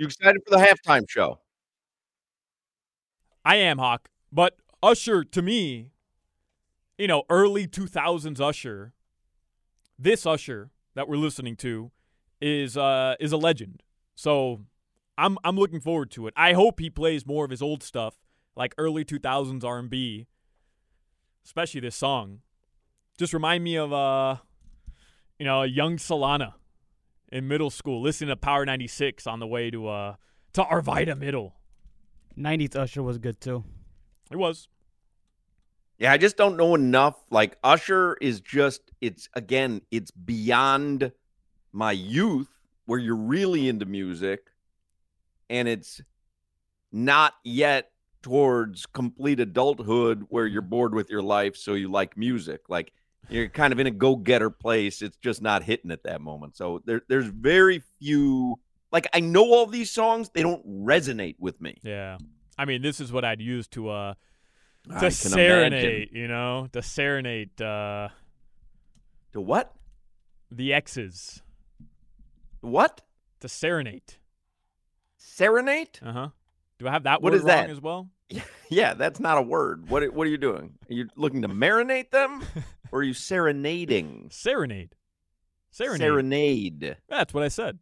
You excited for the halftime show? I am Hoch, but Usher to me, you know, early 2000s Usher, this Usher that we're listening to is uh is a legend. So I'm I'm looking forward to it. I hope he plays more of his old stuff, like early 2000s R&B, especially this song. Just remind me of uh you know, young Solana in middle school listening to Power 96 on the way to uh to Arvida Middle. 90s Usher was good too. It was. Yeah, I just don't know enough. Like Usher is just it's again, it's beyond my youth where you're really into music and it's not yet towards complete adulthood where you're bored with your life so you like music. Like you're kind of in a go-getter place. It's just not hitting at that moment. So there, there's very few like I know all these songs, they don't resonate with me. Yeah. I mean, this is what I'd use to uh to serenade, imagine. you know, to serenade uh To what? the exes. What? To serenade. Serenade? Uh-huh. Do I have that What word is wrong that? as well? Yeah, that's not a word. What what are you doing? Are you looking to marinate them or are you serenading? Serenade. Serenade. Serenade. That's what I said.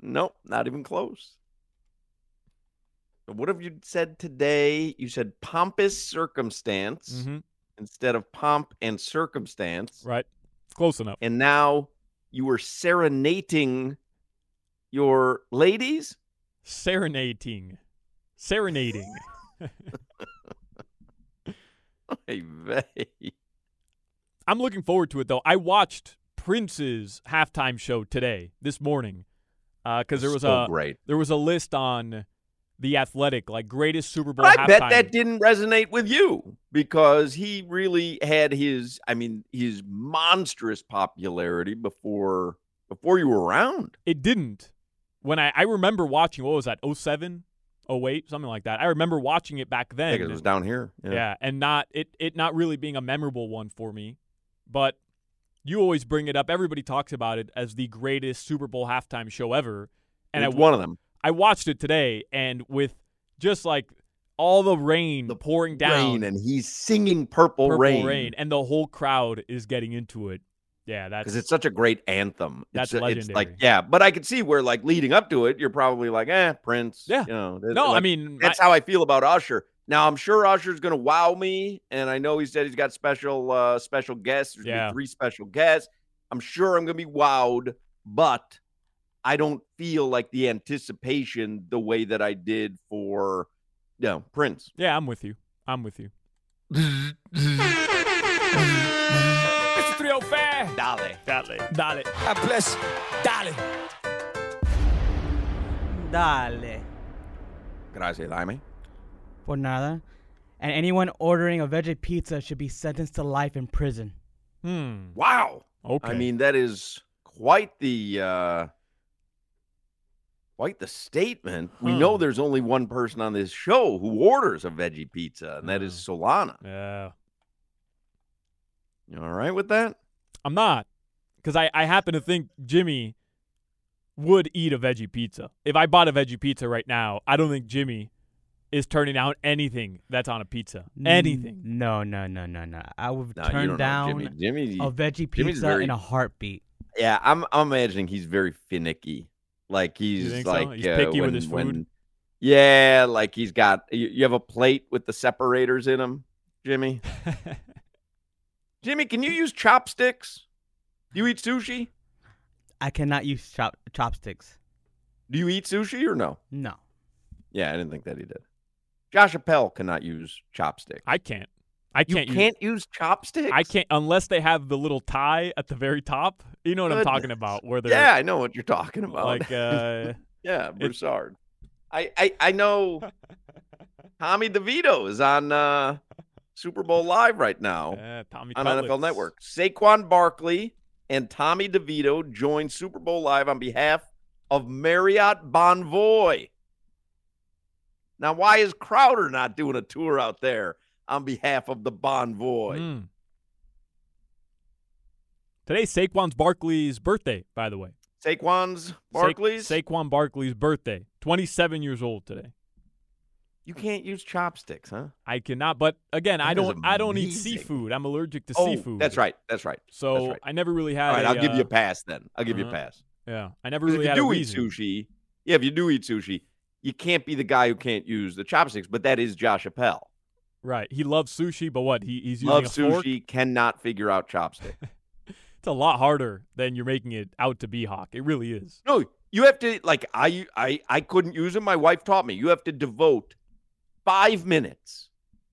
Nope, not even close. What have you said today? You said pompous circumstance Mm-hmm. instead of pomp and circumstance. Right. Close enough. And now you were serenading your ladies? Serenading. Serenading. Hey, vey. I'm looking forward to it though. I watched Prince's halftime show today, this morning, uh, because there was So a great. there was a list on the Athletic, like greatest Super Bowl I bet that didn't resonate with you because he really had his, I mean, his monstrous popularity before before you were around. It didn't. When I I remember watching, what was that? 07, 08, something like that. I remember watching it back I then. think it was down here. yeah. and not it it not really being a memorable one for me, but you always bring it up. Everybody talks about it as the greatest Super Bowl halftime show ever, and it's I one of them. I watched it today, and with just like all the rain The pouring down, Rain, and he's singing Purple, purple Rain. rain, and the whole crowd is getting into it. Yeah, that's because it's such a great anthem. That's it's, It's like yeah, but I could see where like leading up to it, you're probably like, eh, Prince. Yeah. you know. no. I mean, that's I- how I feel about Usher. Now I'm sure Usher's gonna wow me, and I know he said he's got special uh special guests. There's Yeah. three special guests. I'm sure I'm gonna be wowed, but I don't feel like the anticipation the way that I did for you know, Prince. yeah, I'm with you. I'm with you. Mr. 305. Dale. Dale. Dale. God bless. Dale. Dale. Gracias, Jaime. Por nada. And anyone ordering a veggie pizza should be sentenced to life in prison. Hmm. Wow. Okay. I mean, that is quite the uh quite the statement. We know there's only one person on this show who orders a veggie pizza, and that is Solana. yeah. You all right with that? I'm not, because I I happen to think Jimmy would eat a veggie pizza. If I bought a veggie pizza right now, I don't think Jimmy is turning down anything that's on a pizza. Anything. No, no, no, no, no. I would No, turn down Jimmy. Jimmy, a veggie pizza very- in a heartbeat. yeah, I'm I'm imagining he's very finicky. Like he's think so? like He's uh, picky with when- his when- food? yeah, like he's got. You, you have a plate with the separators in them, Jimmy. Jimmy, can you use chopsticks? Do you eat sushi? I cannot use chop- chopsticks. Do you eat sushi or no? No. Yeah, I didn't think that he did. Josh Appel cannot use chopsticks. I can't. I can't. You can't, use, use, chopsticks. I can't unless they have the little tie at the very top. You know what I'm talking about? Where they're Yeah, I know what you're talking about. like uh, yeah, Broussard. I, I I know. Tommy DeVito is on uh, Super Bowl Live right now. uh, Tommy on. NFL Network. Saquon Barkley and Tommy DeVito joined Super Bowl Live on behalf of Marriott Bonvoy. Now, why is Crowder not doing a tour out there on behalf of the Bonvoy? Mm. Today's Saquon's Barkley's birthday, by the way. Saquon's Sa- Barkley's? Saquon Barkley's birthday. 27 years old today. you can't use chopsticks, huh? I cannot, but again, I don't. I don't eat seafood. I'm allergic to oh, seafood. that's right. That's right. So that's right. I never really had. All right, a, I'll give you a uh, pass then. I'll give you a uh-huh. pass. Yeah, I never really if had you do eat sushi, yeah, if you do eat sushi, you can't be the guy who can't use the chopsticks, but that is Josh Appel. Right. He loves sushi, but what? He, he's using Loves a fork. sushi, cannot figure out chopstick. It's a lot harder than you're making it out to be, Hoch. It really is. no, you have to like I I I couldn't use them. My wife taught me. You have to devote five minutes,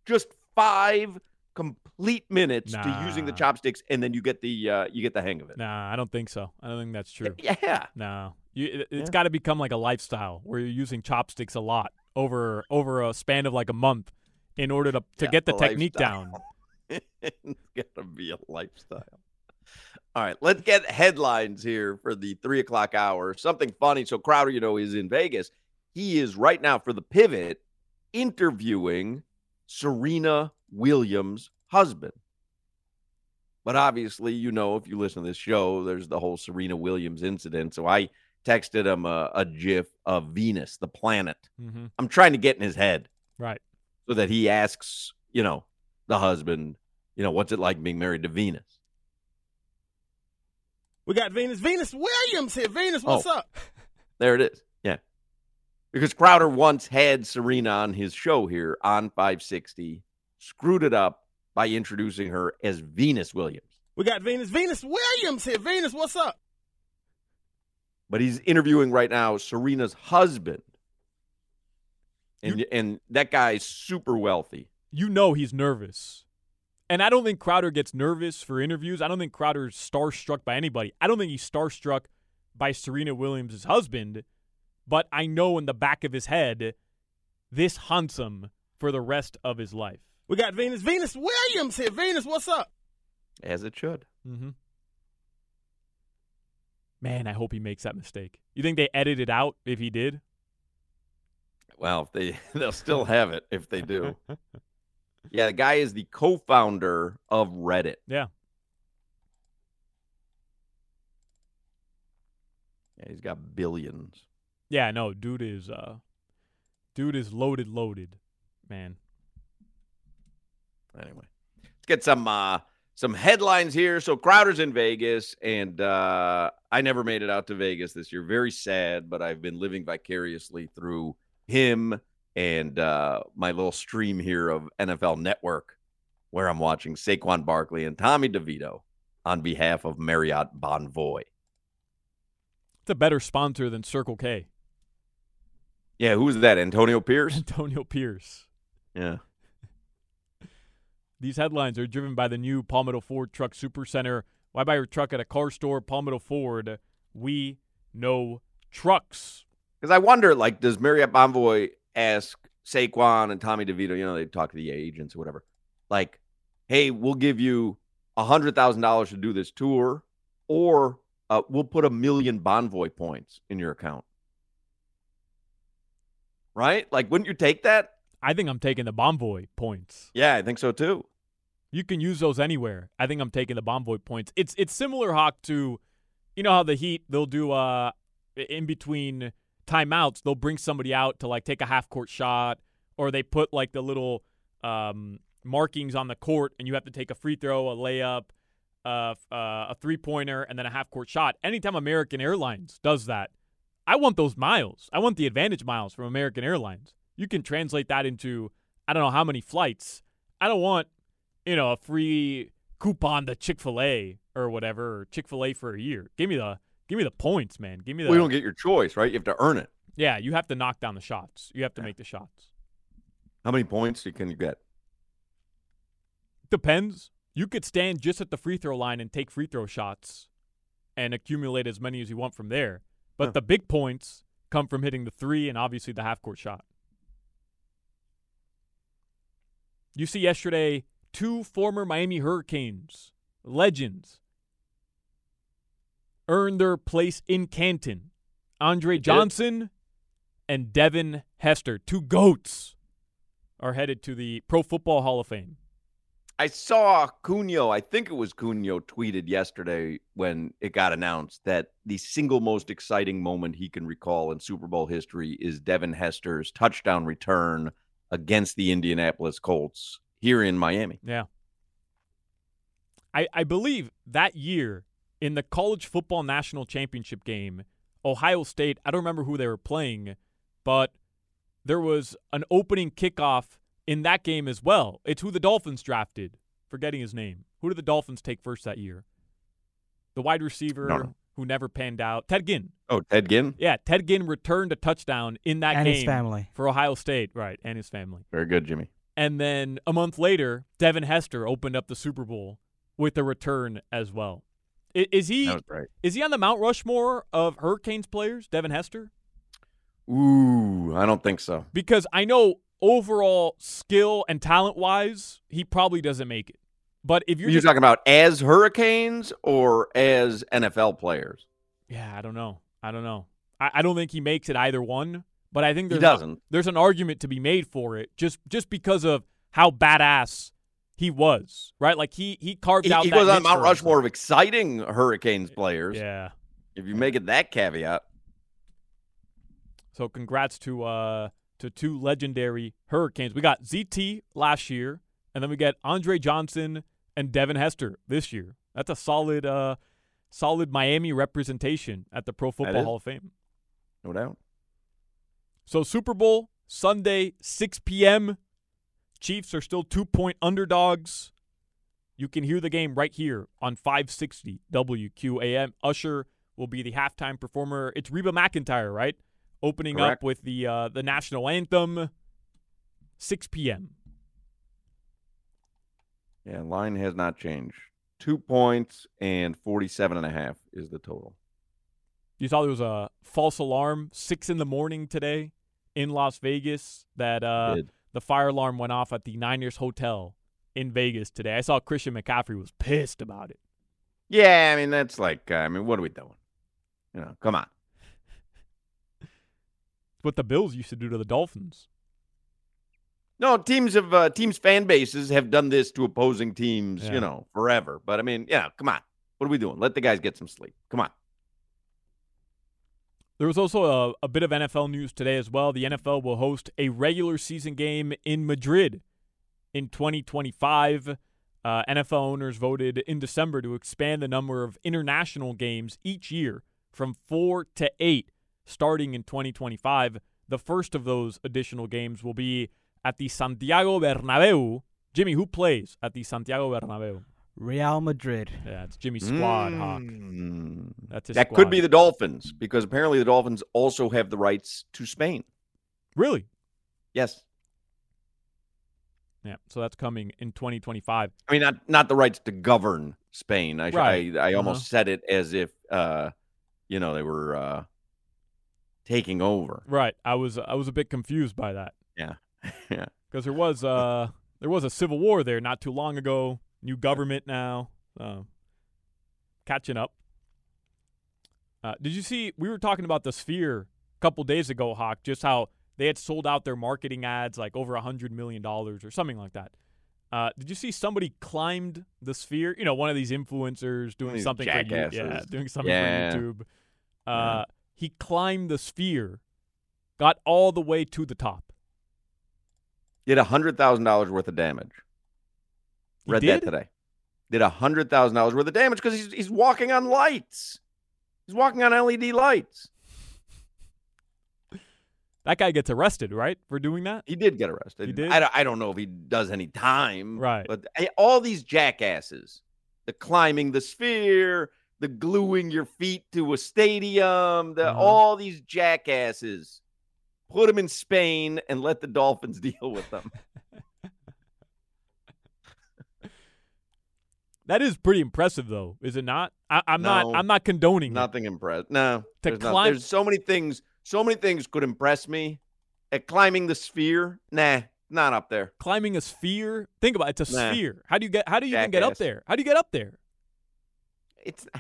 just five complete minutes to using the chopsticks, and then you get the uh, you get the hang of it. Nah, I don't think so. I don't think that's true. Yeah, No, you, it, it's Yeah. got to become like a lifestyle where you're using chopsticks a lot over over a span of like a month in order to to Yeah, get the technique lifestyle. down. it's gotta be a lifestyle. All right, let's get headlines here for the three o'clock hour. Something funny. So Crowder, you know, is in Vegas. He is right now for the pivot interviewing Serena Williams' husband. But obviously, you know, if you listen to this show, there's the whole Serena Williams incident. So I texted him a, a gif of Venus, the planet. hmm I'm trying to get in his head Right. so that he asks, you know, the husband, you know, what's it like being married to Venus? We got Venus. Venus Williams here. Venus, what's Oh. up? There it is. Yeah. Because Crowder once had Serena on his show here on 560, screwed it up by introducing her as Venus Williams. We got Venus. Venus Williams here. Venus, what's up? But he's interviewing right now Serena's husband. And and that guy's super wealthy. You know he's nervous. And I don't think Crowder gets nervous for interviews. I don't think Crowder's starstruck by anybody. I don't think he's starstruck by Serena Williams' husband. But I know in the back of his head, this haunts him for the rest of his life. We got Venus. Venus Williams here. Venus, what's up? As it should. Mm-hmm. Man, I hope he makes that mistake. You think they edited out if he did? Well, if they they'll still have it if they do. Yeah, the guy is the co-founder of Reddit. Yeah. Yeah, he's got billions. Yeah, no, dude is uh dude is loaded loaded, man. Anyway, let's get some uh some headlines here. So Crowder's in Vegas, and uh I never made it out to Vegas this year. Very sad, but I've been living vicariously through him and uh my little stream here of NFL Network, where I'm watching Saquon Barkley and Tommy DeVito on behalf of Marriott Bonvoy. It's a better sponsor than Circle K. Yeah, who's that? Antonio Pierce? Antonio Pierce. Yeah. These headlines are driven by the new Palmetto Ford Truck Super Center. Why buy your truck at a car store? Palmetto Ford. We know trucks. Because I wonder, like, does Marriott Bonvoy ask Saquon and Tommy DeVito, you know, they talk to the agents or whatever, like, hey, we'll give you a hundred thousand dollars to do this tour, or uh, we'll put a million Bonvoy points in your account. Right? Like, wouldn't you take that? I think I'm taking the Bonvoy points. Yeah, I think so too. You can use those anywhere. I think I'm taking the Bomboy points. It's it's similar, Hoch, to you know how the Heat they'll do uh in between timeouts they'll bring somebody out to like take a half court shot or they put like the little um markings on the court and you have to take a free throw, a layup, uh, uh, a three pointer, and then a half court shot. Anytime American Airlines does that, I want those miles. I want the advantage miles from American Airlines. You can translate that into I don't know how many flights. I don't want, you know, a free coupon to Chick-fil-A or whatever, or Chick-fil-A for a year. Give me the give me the points, man. Give me the We don't get your choice, right? You have to earn it. Yeah, you have to knock down the shots. You have to Yeah. make the shots. How many points can you get? Depends. You could stand just at the free throw line and take free throw shots and accumulate as many as you want from there. But Huh. the big points come from hitting the three and obviously the half court shot. You see yesterday two former Miami Hurricanes legends earn their place in Canton. Andre. Johnson and Devin Hester, two goats, are headed to the Pro Football Hall of Fame. I saw Cunio, I think it was Cunio, tweeted yesterday when it got announced that the single most exciting moment he can recall in Super Bowl history is Devin Hester's touchdown return against the Indianapolis Colts here in Miami. Yeah. I I believe that year in the college football national championship game, Ohio State, I don't remember who they were playing, but there was an opening kickoff in that game as well. It's who the Dolphins drafted. Forgetting his name. Who did the Dolphins take first that year? The wide receiver Don't who never panned out. Ted Ginn. Oh, Ted Ginn? Yeah, Ted Ginn returned a touchdown in that and game his family. for Ohio State, right, and his family. Very good, Jimmy. And then a month later, Devin Hester opened up the Super Bowl with a return as well. Is he That was great. is he on the Mount Rushmore of Hurricanes players, Devin Hester? Ooh, I don't think so. Because I know overall skill and talent wise, he probably doesn't make it. But if you're, You're just, talking about as Hurricanes or as NFL players? yeah, I don't know. I don't know. I, I don't think he makes it either one. But I think He there's doesn't. there's an argument to be made for it just just because of how badass he was, right? Like he he carved He, out. he that goes on Mount. Rushmore of exciting Hurricanes players. Yeah. If you make it that caveat. So congrats to uh to two legendary Hurricanes. We got ZT last year, and then we get Andre Johnson and Devin Hester this year. That's a solid uh solid Miami representation at the Pro Football. Hall of Fame. No doubt. So Super Bowl Sunday, 6 p.m. Chiefs are still two point underdogs. You can hear the game right here on 560 WQAM. Usher will be the halftime performer. It's Reba McEntire, right? Opening up with the uh, the national anthem. 6 p.m. Yeah, line has not changed. Two points and 47 and a half is the total. You saw there was a false alarm six in the morning today in Las Vegas. That uh, the fire alarm went off at the Niners Hotel in Vegas today. I saw Christian McCaffrey was pissed about it. Yeah, I mean, that's like, uh, I mean, what are we doing? You know, come on. what the Bills used to do to the Dolphins. No, teams of uh, teams fan bases have done this to opposing teams, Yeah. you know, forever. But I mean, yeah, come on. What are we doing? Let the guys get some sleep. Come on. There was also a, a bit of NFL news today as well. The NFL will host a regular season game in Madrid in 2025. Uh, NFL owners voted in December to expand the number of international games each year from four to eight, starting in 2025. The first of those additional games will be at the Santiago Bernabeu. Jimmy, who plays at the Santiago Bernabeu? Real Madrid. Yeah, it's Jimmy's squad, Hoch. Mm. That's That squad. could be the Dolphins because apparently the Dolphins also have the rights to Spain. really. Yes. Yeah, so that's coming in 2025. I mean, not not the rights to govern Spain. I Right. I, I Uh-huh. almost said it as if, uh, you know, they were uh, taking over. Right. I was I was a bit confused by that Yeah. yeah. because there was uh there was a civil war there not too long ago. New government now. Uh, catching up. Uh, did you see? We were talking about the Sphere a couple days ago, Hoch. Just how they had sold out their marketing ads like over a hundred million dollars or something like that. Uh, did you see somebody climbed the Sphere? You know, one of these influencers doing These something for you, yeah, jackasses. doing something Yeah. for YouTube. Uh, Yeah. He climbed the Sphere, got all the way to the top. Did a hundred thousand dollars worth of damage. He Read did? that today. Did a hundred thousand dollars worth of damage because he's he's walking on lights. He's walking on LED lights. That guy gets arrested, right, for doing that? He did get arrested. He did? I, don't- I don't know if he does any time. Right. But all these jackasses, the climbing the sphere, the gluing your feet to a stadium, the Uh-huh. all these jackasses, put them in Spain and let the Dolphins deal with them. That is pretty impressive, though, is it not? I, I'm No. not. I'm not condoning. Nothing impressed. No. To there's, not- climb- there's so many things. So many things could impress me. At climbing the sphere, nah, not up there. climbing a sphere. Think about it. It's a Nah. sphere. How do you get? How do you even get up there? How do you get up there? It's.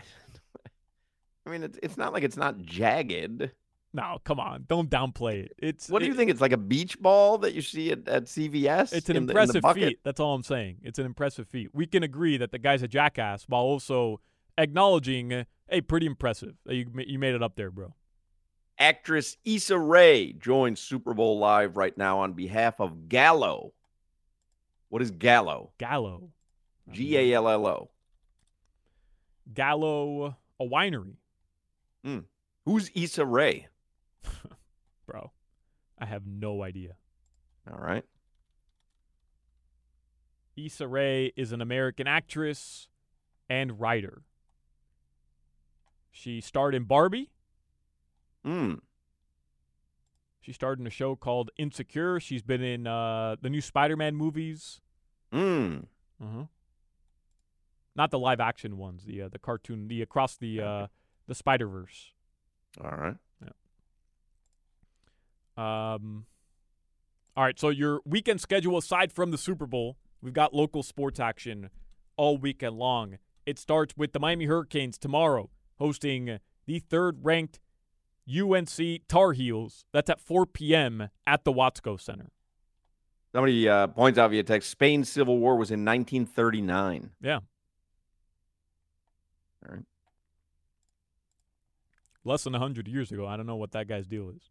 I mean, it's it's not like it's not jagged. No, come on. Don't downplay it. It's What do you it- think? It's like a beach ball that you see at, at CVS. It's an in the- in the impressive feat. That's all I'm saying. It's an impressive feat. We can agree that the guy's a jackass while also acknowledging, uh, hey, pretty impressive. that You you made it up there, bro. Actress Issa Rae joins Super Bowl Live right now on behalf of Gallo. What is Gallo? Gallo. G A L L O. Gallo, a winery, Who's Issa Rae? bro. I have no idea. All right. Issa Rae is an American actress and writer. She starred in Barbie. Hmm. She starred in a show called Insecure. She's been in uh, the new Spider-Man movies. Hmm. Uh-huh. Not the live action ones, the uh, the cartoon, the across the uh, the Spider Verse. All right. Um, all right, so your weekend schedule aside from the Super Bowl, we've got local sports action all weekend long. It starts with the Miami Hurricanes tomorrow hosting the third-ranked UNC Tar Heels. That's at 4 p.m. at the Watsco Center. Somebody uh, points out via text Spain's civil war was in 1939. Yeah. All right. Less than 100 years ago. I don't know what that guy's deal is.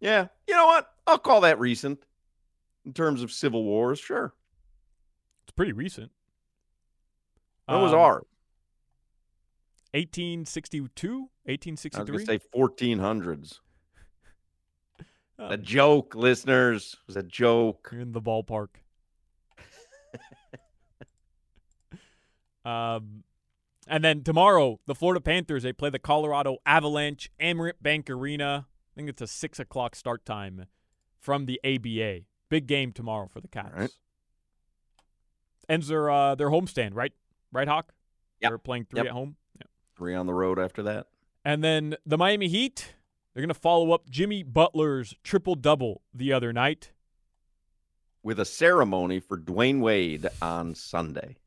Yeah. You know what? I'll call that recent in terms of civil wars. Sure. It's pretty recent. When was Um, ours? 1862? I was going to say 1400s. Oh, A joke, listeners. It was a joke. You're in the ballpark. um, and then tomorrow, the Florida Panthers they play the Colorado Avalanche, Amerant Bank Arena. I think it's a six o'clock start time from the ABA. Big game tomorrow for the Cats. right. Ends their uh, their homestand, right? Right, Hoch. Yep. They're playing three Yep. at home. Yeah. Three on the road after that. And then the Miami Heat, they're going to follow up Jimmy Butler's triple double the other night. With a ceremony for Dwyane Wade on Sunday.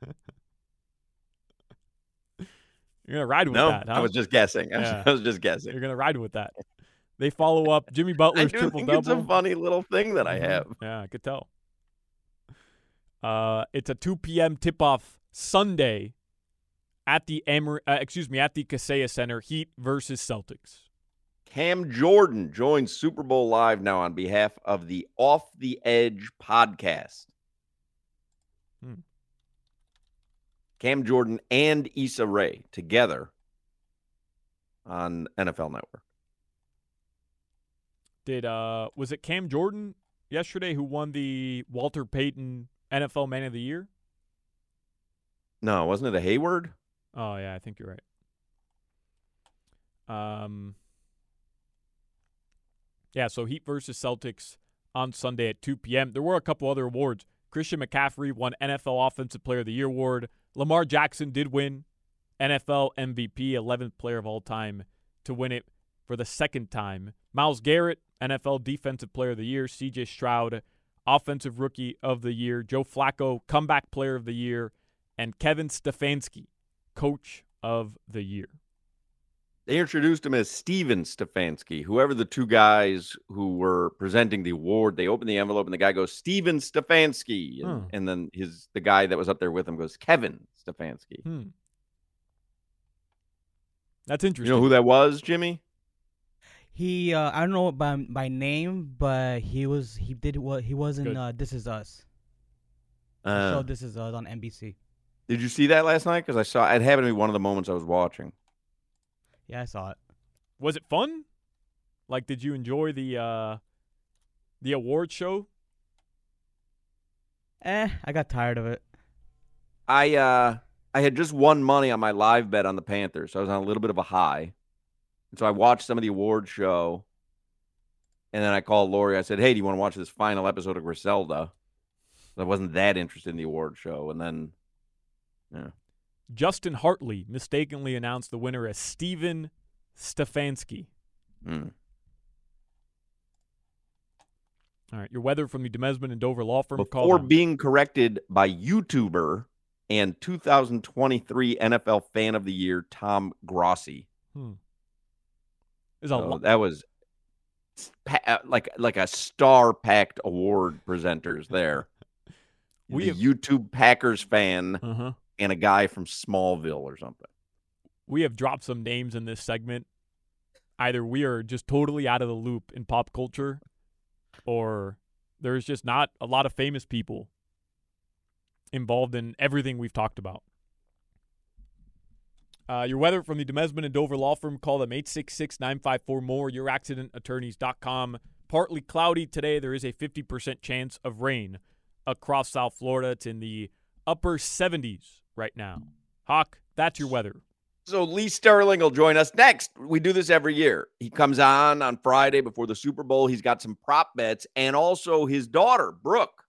You're going to ride with no, that, huh? I was just guessing. I was, Yeah. I was just guessing. You're going to ride with that. They follow up Jimmy I Butler's do triple think it's a funny little thing that I Mhm. have. Yeah, I could tell. Uh, it's a 2 p.m. tip-off Sunday at the Amor- uh, excuse me, at the Kaseya Center, Heat versus Celtics. Cam Jordan joins Super Bowl Live now on behalf of the Off the Edge podcast. Hmm. Cam Jordan and Issa Rae together on NFL Network. Did uh was it Cam Jordan yesterday who won the Walter Payton NFL Man of the Year? No, wasn't it a Heyward? Oh yeah, I think you're right. Um Yeah, so Heat versus Celtics on Sunday at 2 p.m. There were a couple other awards. Christian McCaffrey won NFL Offensive Player of the Year award. Lamar Jackson did win NFL MVP, 11th player of all time to win it for the second time. Myles Garrett, NFL Defensive Player of the Year. CJ Stroud, Offensive Rookie of the Year. Joe Flacco, Comeback Player of the Year. And Kevin Stefanski, Coach of the Year. They introduced him as Steven Stefanski. Whoever the two guys who were presenting the award, they open the envelope and the guy goes Steven Stefanski, and, Huh. and then his the guy that was up there with him goes Kevin Stefanski. Hmm. That's interesting. You know who that was, Jimmy? He, uh, I don't know by by name, but he was he did what he was in Good. uh, This Is Us. The Uh, show This Is Us on NBC. did you see that last night? Because I saw it happened to be one of the moments I was watching. Yeah, I saw it. Was it fun? Like, did you enjoy the uh, the award show? Eh, I got tired of it. I uh I had just won money on my live bet on the Panthers, so I was on a little bit of a high. And so I watched some of the award show, and then I called Lori. I said, "Hey, do you want to watch this final episode of Griselda?" I wasn't that interested in the award show, and then yeah. Justin Hartley mistakenly announced the winner as Steven Stefanski. Mm. All right, your weather from the Demesmin and Dover law firm. Before being corrected by YouTuber and 2023 NFL Fan of the Year Tom Grossi. hmm. Is a So lo- that was uh, like like a star packed award presenters there. We the have- YouTube Packers fan uh-huh. and a guy from Smallville or something. we have dropped some names in this segment. Either we are just totally out of the loop in pop culture, or there's just not a lot of famous people involved in everything we've talked about. Uh, your weather from the Demesmin and Dover Law Firm. Call them 866 954 more. YourAccidentAttorneys.com. Partly cloudy today. There is a 50% chance of rain across South Florida. It's in the upper 70s right now. Hoch, that's your weather. So Lee Sterling will join us next. We do this every year. He comes on on Friday before the Super Bowl. He's got some prop bets, and also his daughter Brooke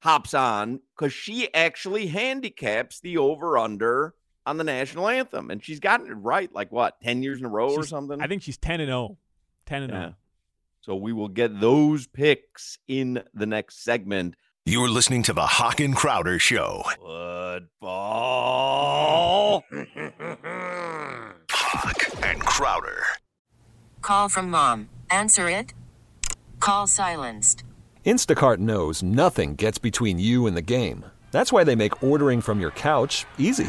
hops on because she actually handicaps the over under on the national anthem, and she's gotten it right. Like what, ten years in a row or something? I think she's 10 and 0. 10 and oh. Yeah. 0. So we will get those picks in the next segment. You're listening to the Hoch and Crowder Show. Football. Hoch and Crowder. Call from mom. Answer it. Call silenced. Instacart knows nothing gets between you and the game. That's why they make ordering from your couch easy.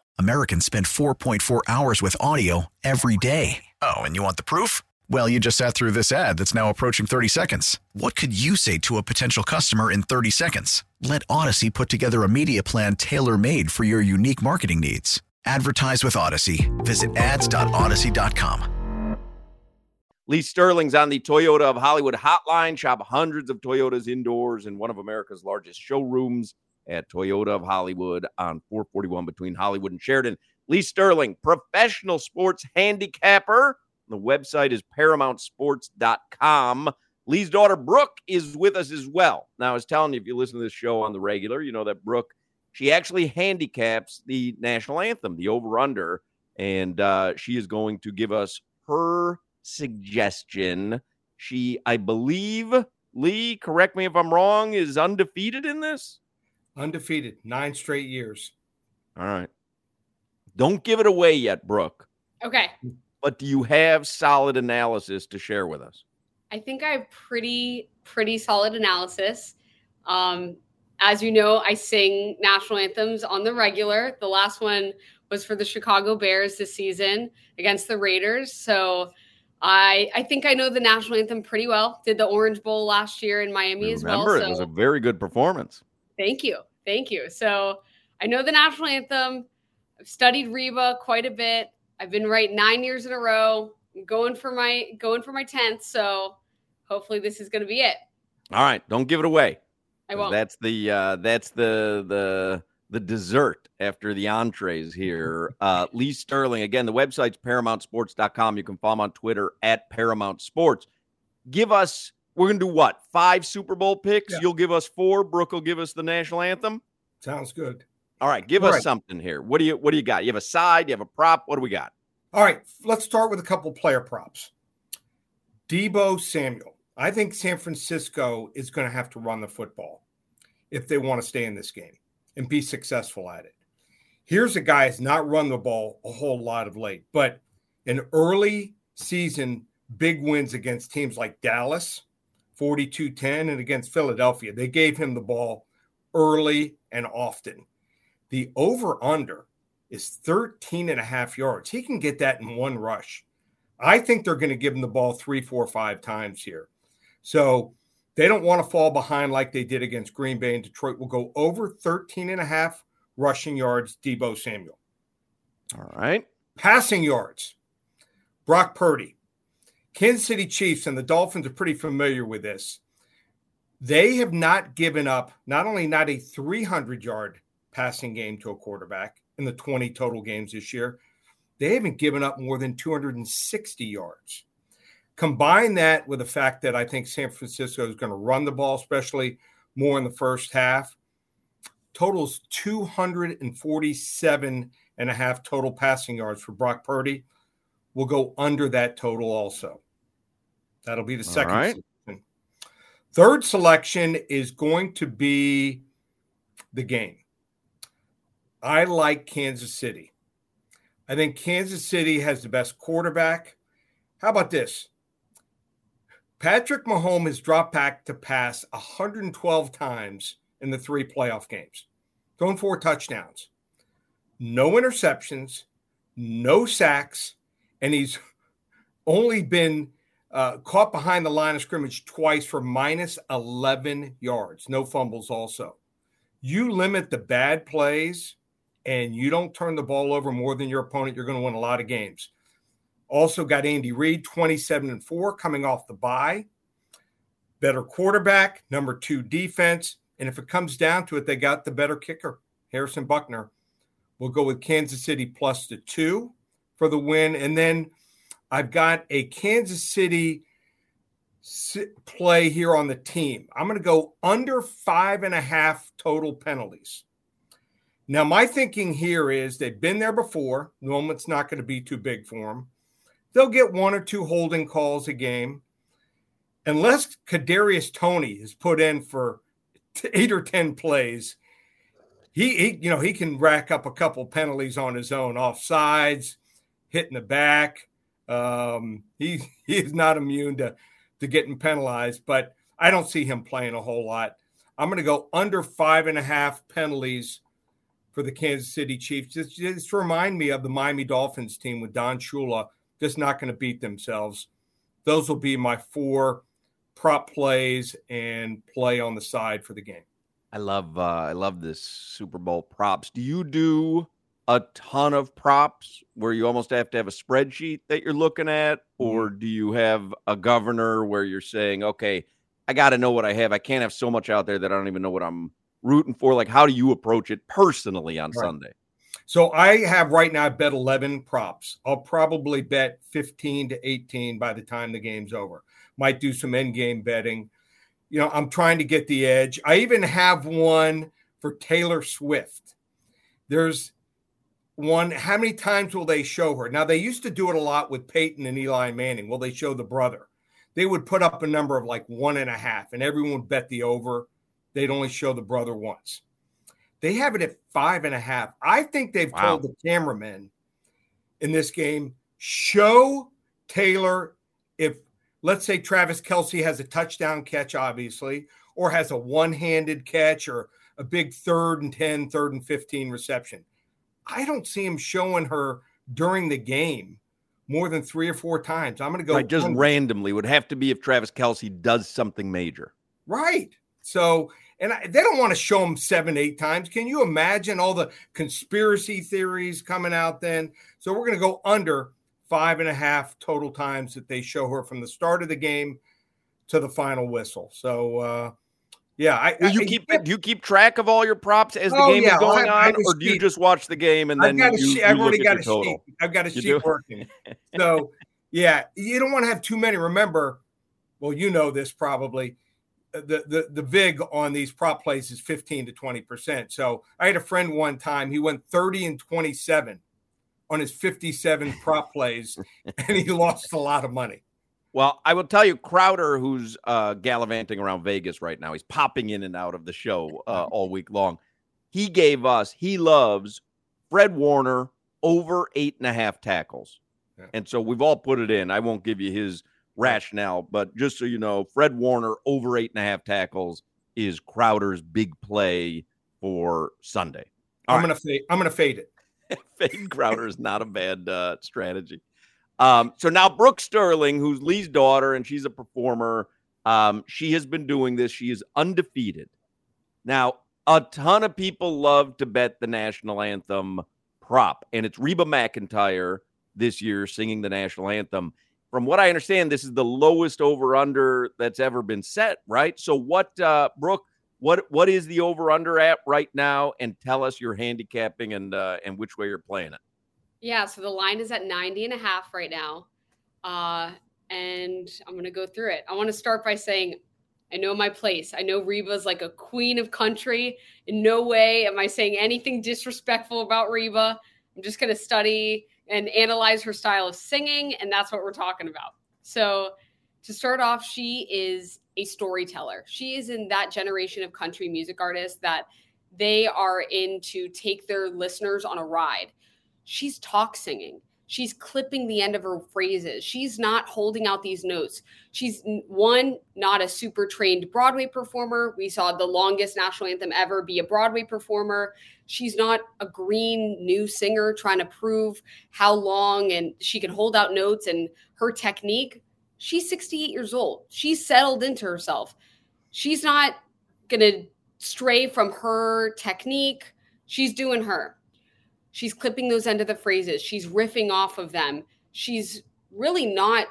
Americans spend 4.4 hours with audio every day. Oh, and you want the proof? Well, you just sat through this ad that's now approaching 30 seconds. What could you say to a potential customer in 30 seconds? Let Odyssey put together a media plan tailor made for your unique marketing needs. Advertise with Odyssey. Visit ads.odyssey.com. Lee Sterling's on the Toyota of Hollywood hotline. Shop hundreds of Toyotas indoors in one of America's largest showrooms at Toyota of Hollywood on 441 between Hollywood and Sheridan. Lee Sterling, professional sports handicapper. The website is paramountsports.com. Lee's daughter Brooke is with us as well. Now, I was telling you, if you listen to this show on the regular, you know that Brooke, she actually handicaps the national anthem, the over under, and uh, she is going to give us her suggestion. She, I believe, Lee, correct me if I'm wrong, is undefeated in this. Undefeated, nine straight years. All right. Don't give it away yet, Brooke. Okay. But do you have solid analysis to share with us? I think I have pretty pretty solid analysis. Um, as you know, I sing national anthems on the regular. The last one was for the Chicago Bears this season against the Raiders. So I I think I know the national anthem pretty well. Did the Orange Bowl last year in Miami I as remember, well. it was a very good performance. Thank you. Thank you. So I know the national anthem. I've studied Reba quite a bit. I've been right nine years in a row. I'm going for my going for my tenth. So hopefully this is going to be it. All right, don't give it away. I won't. That's the uh, that's the the the dessert after the entrees here. Uh, Lee Sterling again. The website's ParamountSports.com. You can follow him on Twitter at Paramount Sports. Give us. We're gonna do what? Five Super Bowl picks. Yeah. You'll give us four. Brooke will give us the national anthem. Sounds good. All right, give All us right. something here. What do you What do you got? You have a side. You have a prop. What do we got? All right, let's start with a couple player props. Deebo Samuel. I think San Francisco is going to have to run the football if they want to stay in this game and be successful at it. Here's a guy who's not run the ball a whole lot of late, but an early season big wins against teams like Dallas, 42 10, and against Philadelphia. They gave him the ball early and often. The over under is 13 and a half yards. He can get that in one rush. I think they're going to give him the ball three, four, five times here. So they don't want to fall behind like they did against Green Bay and Detroit. Will go over 13 and a half rushing yards, Deebo Samuel. All right. Passing yards, Brock Purdy. Kansas City Chiefs and the Dolphins are pretty familiar with this. They have not given up not only not a 300 yard passing game to a quarterback in the 20 total games this year, they haven't given up more than 260 yards. Combine that with the fact that I think San Francisco is going to run the ball, especially more in the first half. Totals 247 and a half total passing yards for Brock Purdy. Will go under that total also. That'll be the second. right. selection. Third selection is going to be the game. I like Kansas City. I think Kansas City has the best quarterback. How about this? Patrick Mahomes has dropped back to pass 112 times in the three playoff games, throwing four touchdowns, no interceptions, no sacks, and he's only been uh, caught behind the line of scrimmage twice for minus 11 yards, no fumbles also. You limit the bad plays and you don't turn the ball over more than your opponent, you're going to win a lot of games. Also got Andy Reid, 27 and 4, coming off the bye. Better quarterback, number two defense. And if it comes down to it, they got the better kicker, Harrison Butker. We'll go with Kansas City plus the two for the win. And then I've got a Kansas City play here on the team. I'm going to go under five and a half total penalties. Now, my thinking here is they've been there before. Moment's not going to be too big for them. They'll get one or two holding calls a game. Unless Kadarius Toney is put in for eight or ten plays, he, he you know he can rack up a couple penalties on his own, offsides, hitting the back. Um, he he is not immune to to getting penalized, but I don't see him playing a whole lot. I'm going to go under five and a half penalties for the Kansas City Chiefs. Just, just remind me of the Miami Dolphins team with Don Shula just not going to beat themselves. Those will be my four prop plays and play on the side for the game. I love uh I love this Super Bowl props. Do you do a ton of props where you almost have to have a spreadsheet that you're looking at mm-hmm. or do you have a governor where you're saying, "Okay, I got to know what I have. I can't have so much out there that I don't even know what I'm rooting for." Like how do you approach it personally on Right. Sunday? So I have right now I bet 11 props. I'll probably bet 15 to 18 by the time the game's over. Might do some end game betting. You know, I'm trying to get the edge. I even have one for Taylor Swift. There's one. How many times will they show her? Now, they used to do it a lot with Peyton and Eli Manning. Will they show the brother? They would put up a number of like one and a half, and everyone would bet the over. They'd only show the brother once. They have it at five and a half. I think they've Wow. told the cameramen in this game show Taylor if, let's say, Travis Kelce has a touchdown catch, obviously, or has a one handed catch or a big third and 10, third and 15 reception. I don't see him showing her during the game more than three or four times. I'm going to go Right, just randomly would have to be if Travis Kelce does something major. Right. So, and I, they don't want to show him seven, eight times. Can you imagine all the conspiracy theories coming out then? So, we're going to go under five and a half total times that they show her from the start of the game to the final whistle. So, uh, yeah, I, you I- keep do you keep track of all your props as the Oh, game yeah, is going I'll I on, or do you just watch the game and I've then got a you, sheet. I've already got a total? sheet. I've got a You sheet do? working. So, yeah, you don't want to have too many. Remember, well, you know this probably. Uh, the, the the vig on these prop plays is 15 to 20 percent. So I had a friend one time, he went 30 and 27 on his 57 prop plays, and he lost a lot of money. Well, I will tell you, Crowder, who's uh, gallivanting around Vegas right now, he's popping in and out of the show uh, all week long. He gave us, he loves Fred Warner over eight and a half tackles. Yeah. And so we've all put it in. I won't give you his rationale, but just so you know, Fred Warner over eight and a half tackles is Crowder's big play for Sunday. All I'm right. gonna fade. I'm gonna fade it. Fade Crowder is not a bad uh, strategy. Um, so now Brooke Sterling, who's Lee's daughter, and she's a performer. Um, she has been doing this. She is undefeated. Now, a ton of people love to bet the national anthem prop, and it's Reba McEntire this year singing the national anthem. From what I understand, this is the lowest over under that's ever been set, right? So, what, uh, Brooke? What what is the over under at right now? And tell us your handicapping and uh, and which way you're playing it. Yeah, so the line is at 90 and a half right now. Uh, and I'm going to go through it. I want to start by saying I know my place. I know Reba's like a queen of country. In no way am I saying anything disrespectful about Reba. I'm just going to study and analyze her style of singing, and that's what we're talking about. So, to start off, she is a storyteller. She is in that generation of country music artists that they are in to take their listeners on a ride. She's talk singing. She's clipping the end of her phrases. She's not holding out these notes. She's one, not a super trained Broadway performer. We saw the longest national anthem ever be a Broadway performer. She's not a green new singer trying to prove how long and she can hold out notes and her technique. She's 68 years old. She's settled into herself. She's not going to stray from her technique. She's doing her. She's clipping those end of the phrases. She's riffing off of them. She's really not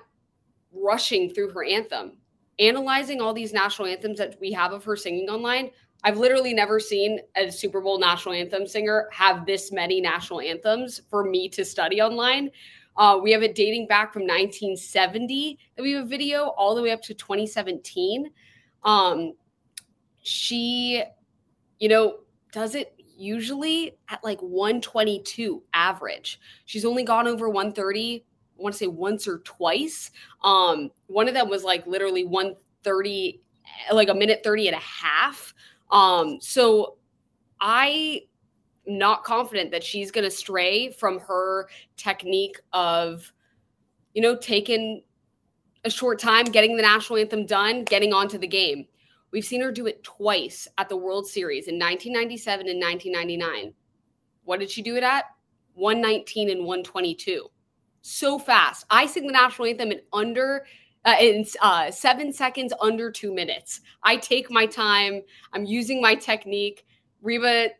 rushing through her anthem. Analyzing all these national anthems that we have of her singing online, I've literally never seen a Super Bowl national anthem singer have this many national anthems for me to study online. Uh, we have it dating back from 1970 that we have a video all the way up to 2017. Um, she, you know, does it usually at like 122 average. She's only gone over 130, I want to say once or twice. Um, one of them was like literally 130, like a minute 30 and a half. Um, so I not confident that she's going to stray from her technique of, you know, taking a short time, getting the national anthem done, getting onto the game. We've seen her do it twice at the World Series in 1997 and 1999. What did she do it at? 119 and 122. So fast. I sing the national anthem in under uh, in uh, seven seconds, under two minutes. I take my time. I'm using my technique. Reba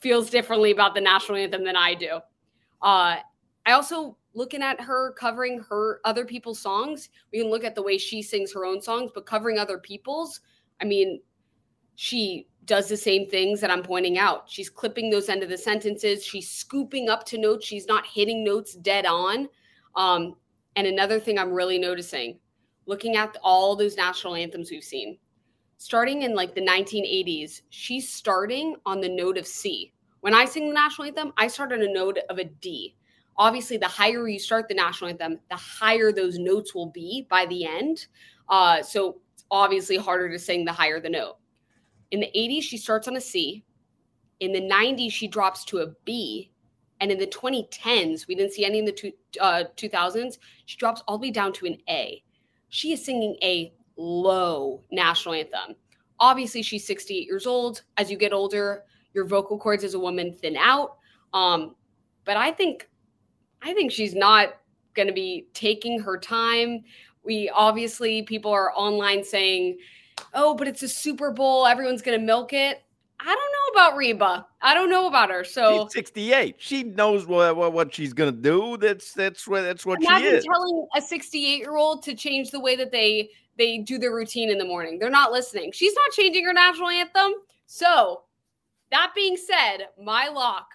feels differently about the national anthem than I do. Uh, I also looking at her covering her other people's songs. We can look at the way she sings her own songs, but covering other people's. I mean, she does the same things that I'm pointing out. She's clipping those end of the sentences. She's scooping up to notes. She's not hitting notes dead on. Um, and another thing I'm really noticing, looking at all those national anthems we've seen, starting in like the 1980s, she's starting on the note of C. When I sing the national anthem, I start on a note of a D. Obviously, the higher you start the national anthem, the higher those notes will be by the end. Uh, so obviously harder to sing the higher the note. In the 80s, she starts on a C. In the 90s, she drops to a B. And in the 2010s, we didn't see any in the two, uh, 2000s, she drops all the way down to an A. She is singing a low national anthem. Obviously, she's 68 years old. As you get older, your vocal cords as a woman thin out. Um, but I think, I think she's not going to be taking her time. We obviously people are online saying, "Oh, but it's a Super Bowl. Everyone's going to milk it." I don't know about Reba. I don't know about her. So She's 68. She knows what what, what she's gonna do. That's that's what that's what she imagine is. telling a 68 year old to change the way that they they do their routine in the morning. They're not listening. She's not changing her national anthem. So that being said, my lock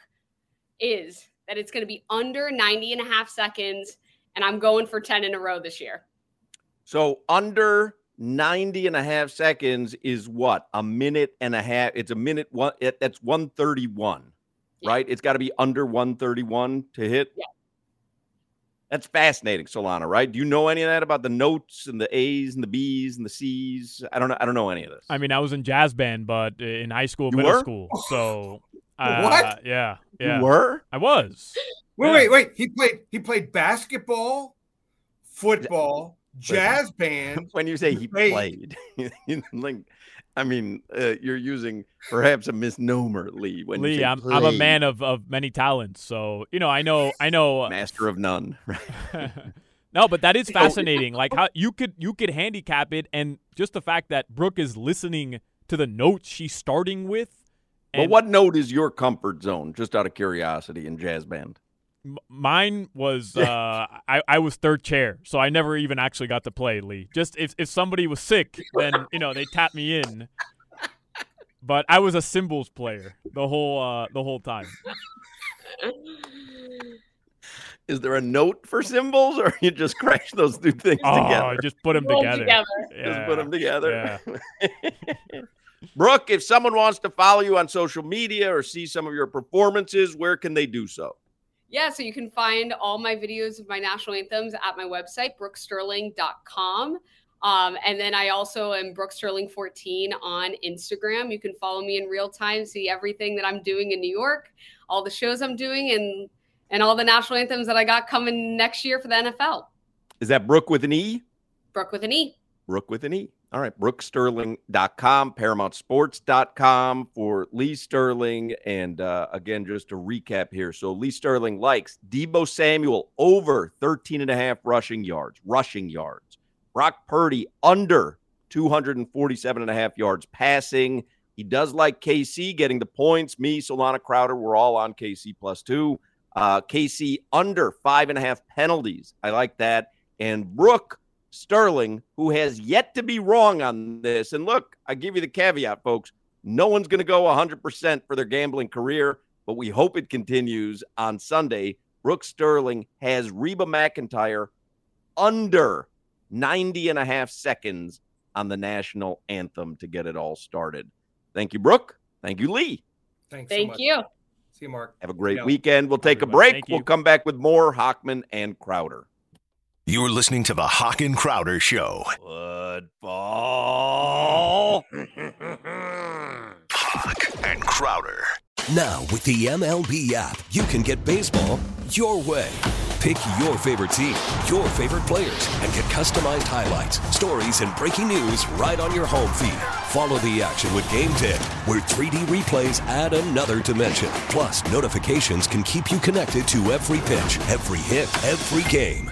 is that it's going to be under 90 and a half seconds, and I'm going for 10 in a row this year. So under 90 and a half seconds is what? A minute and a half. It's a minute one it, that's 131. Right? It's got to be under 131 to hit. Yeah. That's fascinating, Solana, right? Do you know any of that about the notes and the A's and the B's and the C's? I don't know. I don't know any of this. I mean, I was in jazz band, but in high school, You middle were? school. So uh, What? Yeah, You yeah. were? I was. Wait, Yeah. wait, wait. He played he played basketball, football, Jazz band. when you say he played. played, like, I mean, uh, you're using perhaps a misnomer, Lee. When you Lee, say I'm I'm a man of, of many talents, so you know I know I know. master of none. no, but that is fascinating. Like how you could you could handicap it, and just the fact that Brooke is listening to the notes she's starting with. Well, and what note is your comfort zone? Just out of curiosity, in jazz band. M- Mine was uh, I, I was third chair, so I never even actually got to play Lee. Just if, if somebody was sick, then you know they tapped me in. But I was a cymbals player the whole uh, the whole time. Is there a note for symbols, or you just crash those two things Oh, together? just put them Roll together. together. Just put them together. Yeah. Brooke, if someone wants to follow you on social media or see some of your performances, where can they do so? Yeah, so you can find all my videos of my national anthems at my website, brookesterling.com. Um, and then I also am Brooke Sterling 14 on Instagram. You can follow me in real time, see everything that I'm doing in New York, all the shows I'm doing, and and all the national anthems that I got coming next year for the NFL. Is that Brooke with an E? Brooke with an E. Brooke with an E. All right. BrookeSterling.com, ParamountSports.com for Lee Sterling. And uh, again, just to recap here. So Lee Sterling likes Deebo Samuel over 13 and a half rushing yards, rushing yards. Brock Purdy under 247 and a half yards passing. He does like KC getting the points. Me, Solana Crowder, we're all on KC plus two. Uh, KC under five and a half penalties. I like that. And Brooke Sterling, who has yet to be wrong on this. And look, I give you the caveat, folks. No one's going to go 100% for their gambling career, but we hope it continues on Sunday. Brooke Sterling has Reba McEntire under 90 and a half seconds on the national anthem to get it all started. Thank you, Brooke. Thank you, Lee. Thanks so Thank much. you. See you, Mark. Have a great Yeah. weekend. We'll take a break. We'll come back with more Hockman and Crowder. You're listening to the Hoch and Crowder Show. Football. Hoch and Crowder. Now, with the MLB app, you can get baseball your way. Pick your favorite team, your favorite players, and get customized highlights, stories, and breaking news right on your home feed. Follow the action with Game Day, where 3D replays add another dimension. Plus, notifications can keep you connected to every pitch, every hit, every game.